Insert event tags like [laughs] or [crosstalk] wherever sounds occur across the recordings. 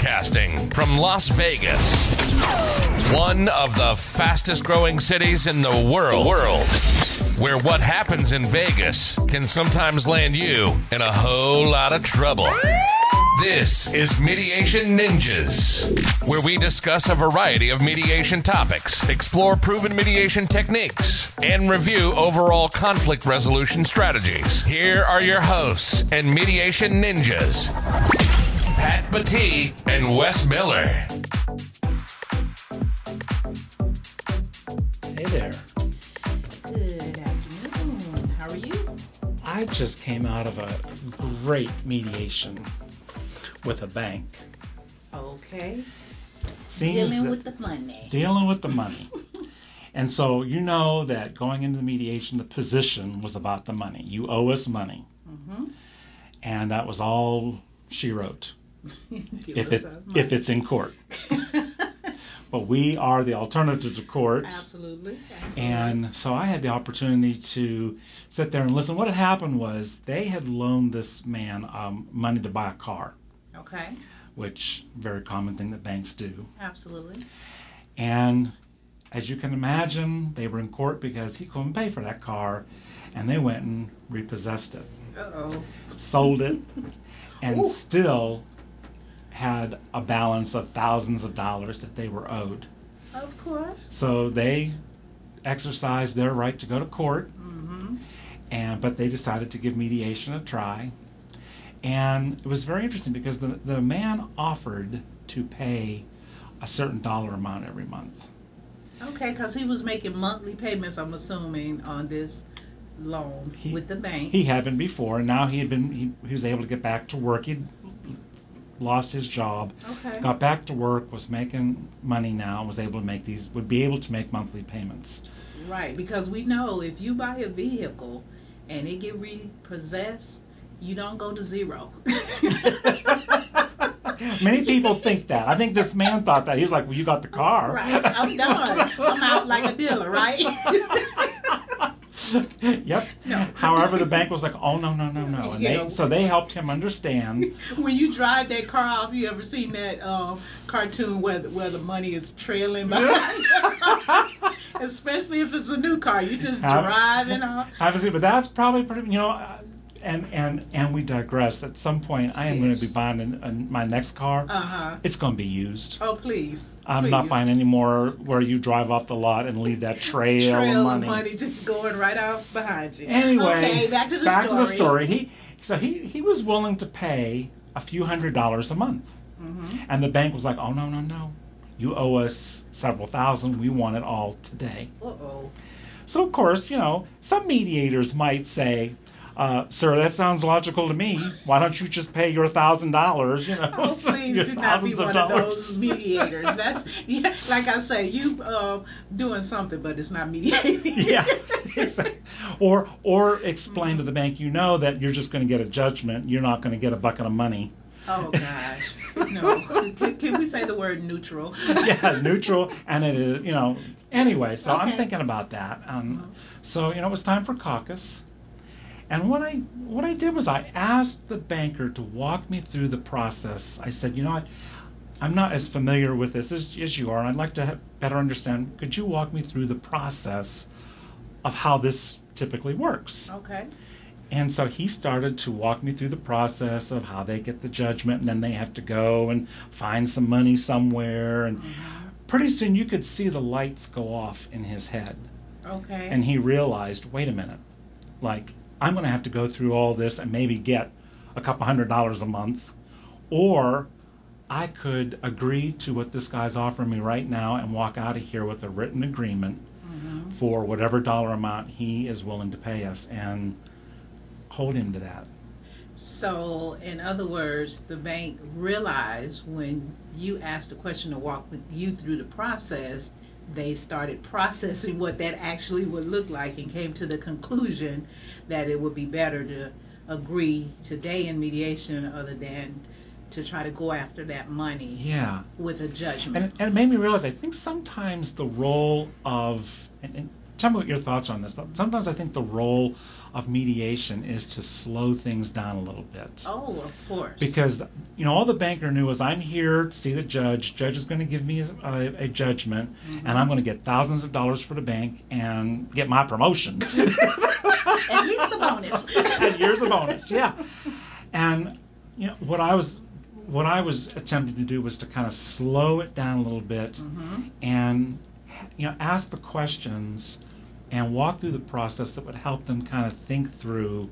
Broadcasting from Las Vegas, one of the fastest growing cities in the world. world. Where what happens in Vegas can sometimes land you in a whole lot of trouble. This is Mediation Ninjas, where we discuss a variety of mediation topics, explore proven mediation techniques, and review overall conflict resolution strategies. Here are your hosts and mediation ninjas, Pat Batee and Wes Miller. Hey there. Good afternoon. How are you? I just came out of a great mediation with a bank. Okay. Seems Dealing that- with the money. dealing with the [laughs] money. and so you know that going into the mediation, the position was about the money. You owe us money, Mm-hmm. and that was all she wrote. [laughs] If it if it's in court, [laughs] but we are the alternative to court. absolutely. absolutely. And so I had the opportunity to sit there and listen. What had happened was they had loaned this man um, money to buy a car, okay. which very common thing that banks do. Absolutely. And as you can imagine, they were in court because he couldn't pay for that car, and they went and repossessed it, Uh oh. sold it, [laughs] and Ooh. still had a balance of thousands of dollars that they were owed. Of course. So they exercised their right to go to court, Mm-hmm. and but they decided to give mediation a try. And it was very interesting because the, the man offered to pay a certain dollar amount every month. Okay, because he was making monthly payments, I'm assuming, on this loan He- with the bank. He had been before, and now he had been he, he was able to get back to work. He'd lost his job, okay. got back to work, was making money now, was able to make these would be able to make monthly payments. Right, because we know if you buy a vehicle and it get repossessed, you don't go to zero. [laughs] Many people think that. I think this man thought that. He was like, "Well, you got the car." Right, I'm done. I'm out like a dealer, right? [laughs] [laughs] yep. No. However, the bank was like, "Oh no, no, no, no," and Yeah. they so they helped him understand. [laughs] when you drive that car off, you ever seen that um, cartoon where the, where the money is trailing behind the car? Especially if it's a new car, you just driving off. Obviously, but that's probably pretty. You know, and and and we digress. At some point, I am going to be buying an, an, my next car. Uh huh. It's going to be used. Oh please. I'm not buying any more where you drive off the lot and leave that trail, Trail of money. just going right out behind you. Anyway, okay, back to the back story. to the story. He so he he was willing to pay a few hundred dollars a month, mm-hmm. and the bank was like, "Oh no, no, no, you owe us several thousand. We want it all today." Uh oh. So of course, you know, some mediators might say, uh, "Sir, that sounds logical to me. Why don't you just pay your thousand dollars?" You know, Oh, please [laughs] do not be one of dollars. those mediators. That's yeah, like I say, you uh, doing something, but it's not mediating. [laughs] yeah, [laughs] exactly. Or or explain to the bank, you know that you're just going to get a judgment. You're not going to get a bucket of money. Oh gosh, no. Can, can we say the word neutral? yeah, neutral, and it is, you know. Anyway, so I'm thinking about that. Um, Mhm. so you know, it was time for caucus, and what I what I did was I asked the banker to walk me through the process. I said, you know what, I'm not as familiar with this as, as you are, and I'd like to better understand. Could you walk me through the process of how this typically works? Okay. And so he started to walk me through the process of how they get the judgment, and then they have to go and find some money somewhere. And Mhm. pretty soon you could see the lights go off in his head. Okay. And he realized, wait a minute, like, I'm going to have to go through all this and maybe get a couple hundred dollars a month. Or I could agree to what this guy's offering me right now and walk out of here with a written agreement Mhm. for whatever dollar amount he is willing to pay us and hold him to that. So, in other words, the bank realized when you asked the question to walk with you through the process, they started processing what that actually would look like and came to the conclusion that it would be better to agree today in mediation other than to try to go after that money Yeah. with a judgment. it- and it made me realize I think sometimes the role of, and, and tell me what your thoughts are on this. But sometimes I think the role of mediation is to slow things down a little bit. Oh, of course. Because you know all the banker knew was I'm here to see the judge. Judge is going to give me a, a, a judgment, Mhm. and I'm going to get thousands of dollars for the bank and get my promotion. [laughs] and here's the bonus. [laughs] and here's the bonus. Yeah. And you know what I was what I was attempting to do was to kind of slow it down a little bit hmm and you know ask the questions and walk through the process that would help them kind of think through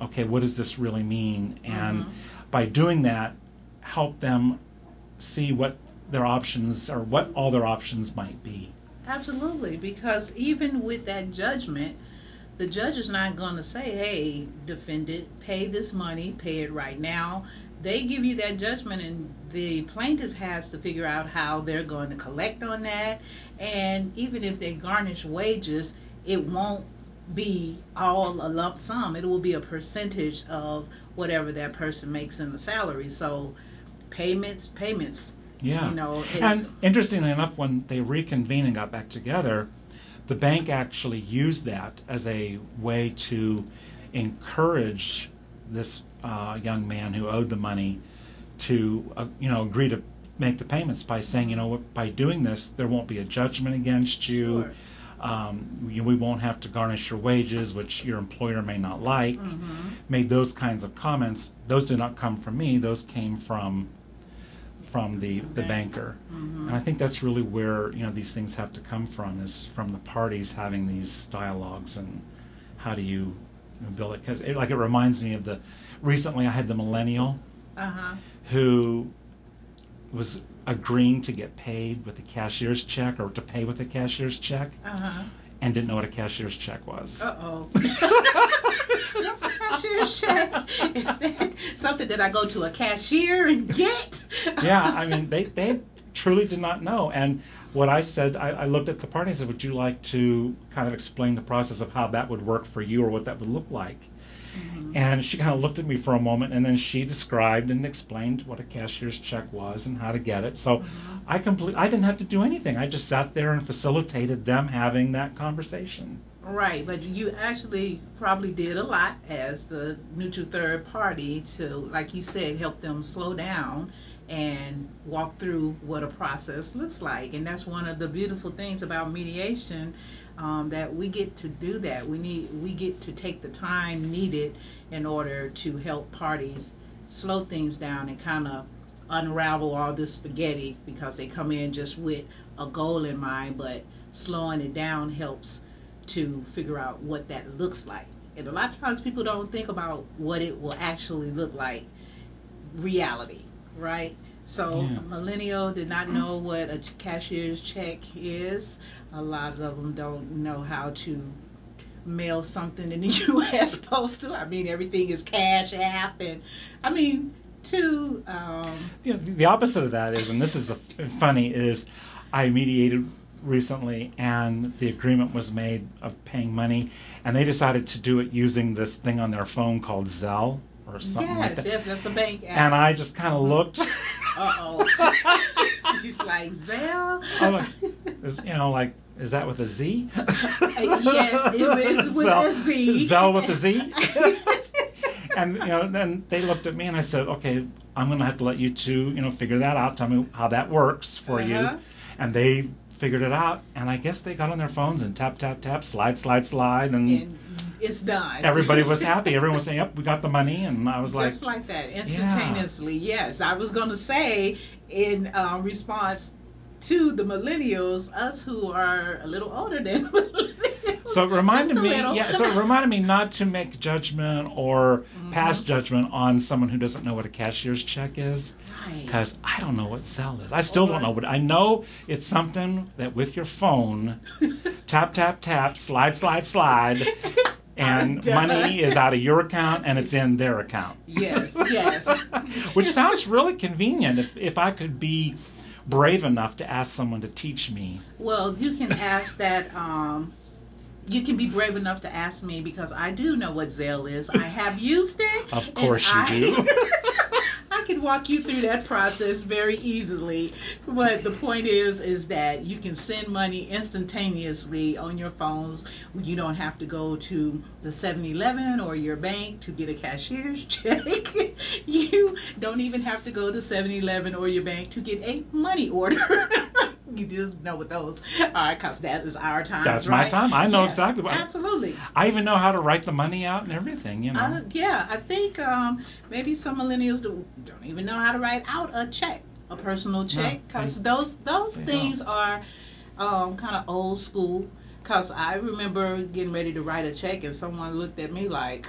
okay what does this really mean and Mhm. by doing that help them see what their options or what all their options might be Absolutely, because even with that judgment, the judge is not going to say, hey, defendant, pay this money, pay it right now. They give you that judgment, and the plaintiff has to figure out how they're going to collect on that. And even if they garnish wages, it won't be all a lump sum. It will be a percentage of whatever that person makes in the salary. So payments, payments. yeah You know, and interestingly enough when they reconvened and got back together the bank actually used that as a way to encourage this uh, young man who owed the money to uh, you know agree to make the payments by saying you know by doing this there won't be a judgment against you Sure. um, you, we won't have to garnish your wages which your employer may not like Mhm. made those kinds of comments those did not come from me those came from from the the Bank. banker Mhm. and I think that's really where you know these things have to come from is from the parties having these dialogues and how do you, know, build it because it, like it reminds me of the recently I had the millennial Uh-huh. who was agreeing to get paid with a cashier's check or to pay with a cashier's check Uh-huh. and didn't know what a cashier's check was. Uh-oh. [laughs] What's a cashier's check? Is that something that I go to a cashier and get? yeah, I mean, they, they truly did not know. And what I said, I, I looked at the party and said, Would you like to kind of explain the process of how that would work for you or what that would look like? Mhm. And she kind of looked at me for a moment and then she described and explained what a cashier's check was and how to get it. So Mhm. I complete I didn't have to do anything. I just sat there and facilitated them having that conversation. Right, but you actually probably did a lot as the neutral third party to, like you said, help them slow down and walk through what a process looks like. And that's one of the beautiful things about mediation um, that we get to do that. We need we get to take the time needed in order to help parties slow things down and kind of unravel all this spaghetti because they come in just with a goal in mind, but slowing it down helps to figure out what that looks like. And a lot of times people don't think about what it will actually look like reality, right? So Yeah. millennial did not know what a cashier's check is. A lot of them don't know how to mail something in the [laughs] U.S. postal. I mean, everything is Cash App, and I mean, to um, know, the opposite of that is, and this is the funny, is I mediated recently and the agreement was made of paying money and they decided to do it using this thing on their phone called Zelle or something like yes, that. yes, that's a bank app. And I just kind of looked. [laughs] Uh-oh. [laughs] Just like Zelle? I'm like, is, you know, like, is that with a Z? yes, it [laughs] is with Zelle- a Z. Zelle with a Z. and you know, then they looked at me and I said, okay, I'm gonna have to let you two, you know, figure that out. Tell me how that works for Uh-huh. you. And they figured it out, and I guess they got on their phones and tap, tap, tap, slide, slide, slide, and, and it's done. everybody was [laughs] happy. Everyone was saying, yep, we got the money, and I was like, Just like, that, instantaneously. Yes, I was gonna say in uh, response to the millennials, us who are a little older than [laughs] millennials. So it reminded me, little. yeah. So it reminded me not to make judgment or Mhm. pass judgment on someone who doesn't know what a cashier's check is, Right. because I don't know what Zelle is. I still don't know what. I know it's something that with your phone, [laughs] tap tap tap, slide slide slide, and money is out of your account and it's in their account. Yes, yes. [laughs] Which sounds really convenient if if I could be brave enough to ask someone to teach me. Well, you can ask that. Um, you can be brave enough to ask me because I do know what Zelle is. I have used it. Of course you I- do. [laughs] Can walk you through that process very easily. But the point is, is that you can send money instantaneously on your phones. You don't have to go to the 7-Eleven or your bank to get a cashier's [laughs] check. you don't even have to go to 7-Eleven or your bank to get a money order. [laughs] you just know what those are because that is our time. That's right? my time. I know Yes, exactly what. Absolutely. I even know how to write the money out and everything. You know. Uh, yeah, I think um, maybe some millennials do, don't even know how to write out a check, a personal check, because those those things are um, kind of old school. Because I remember getting ready to write a check, and someone looked at me like,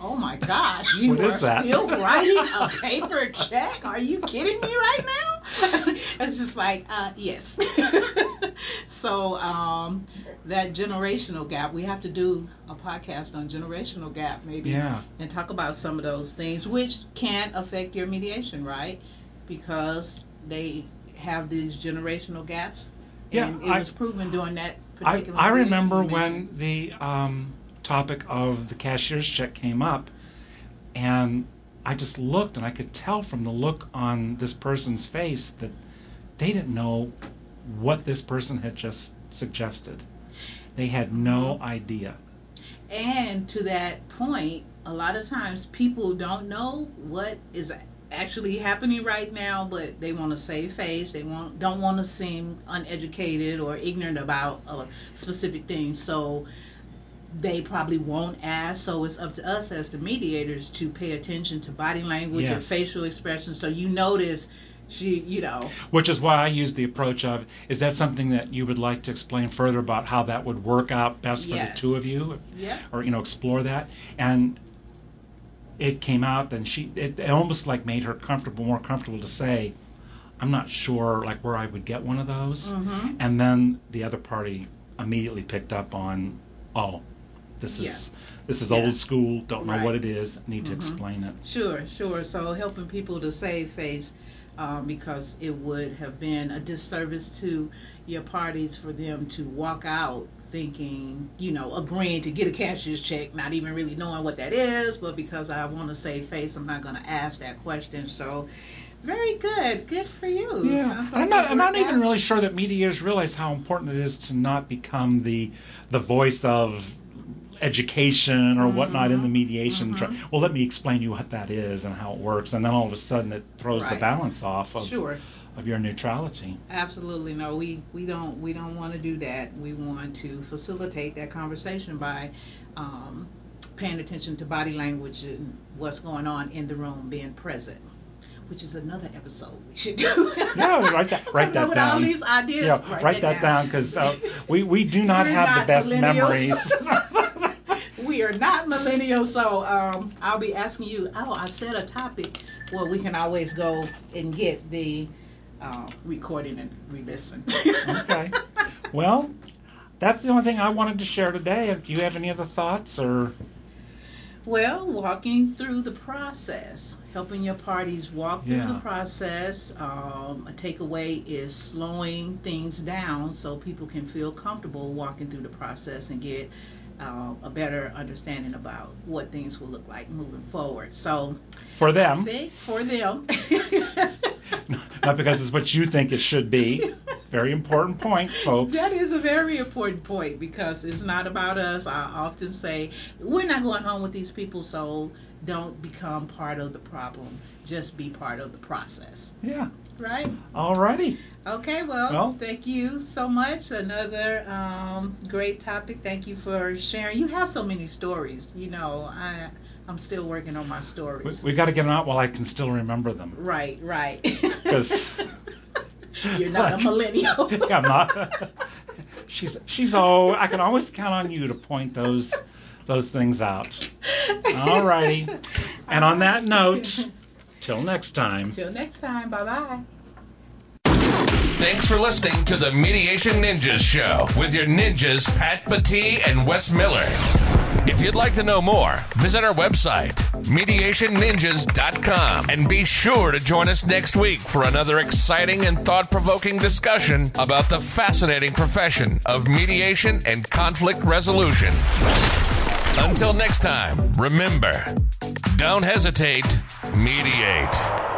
"Oh my gosh, [laughs] you are that?" still [laughs] writing a paper check? Are you kidding me right now?" [laughs] it's just like, uh, yes. so um, that generational gap, we have to do a podcast on generational gap, maybe yeah. and talk about some of those things which can affect your mediation, right? Because they have these generational gaps. Yeah, and it I- was proven during that I, I remember when the um, topic of the cashier's check came up, and I just looked and I could tell from the look on this person's face that they didn't know what this person had just suggested. They had no idea. And to that point, a lot of times people don't know what is actually happening right now, but they want to save face. They want don't want to seem uneducated or ignorant about a specific thing. So they probably won't ask. So it's up to us as the mediators to pay attention to body language and facial expressions. So you notice she, you know, Which is why I use the approach of is that something that you would like to explain further about how that would work out best for Yes. the two of you? yeah, or you know explore that and it came out and she it, it almost like made her comfortable more comfortable to say i'm not sure like where i would get one of those Mhm. and then the other party immediately picked up on oh this Yeah. is this is Yeah. old school don't know what it is need to Mhm. explain it Sure, sure. So helping people to save face um, because it would have been a disservice to your parties for them to walk out thinking, you know, agreeing to get a cashier's check, not even really knowing what that is, but because I want to save face, I'm not going to ask that question. So very good. Good for you. Yeah, like I'm not. I'm not even really sure that mediators realize how important it is to not become the the voice of education or whatnot in the Mhm, mediation. Try- mhm. Well, let me explain you what that is and how it works, and then all of a sudden it throws the balance off of Sure. of your neutrality. Absolutely no. We we don't we don't want to do that. We want to facilitate that conversation by um, paying attention to body language and what's going on in the room, being present, which is another episode we should do. [laughs] Yeah, write that- [laughs] write that with down. all these ideas. Yeah, write, that down because uh, [laughs] we we do not have not the best memories. We are not millennials, so um, I'll be asking you. Oh, I said a topic. Well, we can always go and get the uh, recording and re-listen. okay. Well, that's the only thing I wanted to share today. Do you have any other thoughts or? Well, walking through the process, helping your parties walk through the process. Um, a takeaway is slowing things down so people can feel comfortable walking through the process and get uh, a better understanding about what things will look like moving forward. So, For them, think for them, [laughs] not because it's what you think it should be. [laughs] Very important point, folks. That is very important point because it's not about us. I often say we're not going home with these people, so don't become part of the problem. Just be part of the process, Yeah. right? Alrighty. Okay, well, Well- thank you so much. Another um, great topic. Thank you for sharing. You have so many stories. You know, I I'm still working on my stories. we got to get them out while I can still remember them. right, right. [laughs] Because [laughs] you're not a [laughs] millennial. I'm not. She's she's oh I can always count on you to point those those things out. All righty. And on that note, till next time. Till next time. Bye bye. Thanks for listening to the Mediation Ninjas Show with your ninjas Pat Batee and Wes Miller. If you'd like to know more, visit our website, mediationninjas.com, and be sure to join us next week for another exciting and thought provoking discussion about the fascinating profession of mediation and conflict resolution. Until next time, remember don't hesitate, mediate.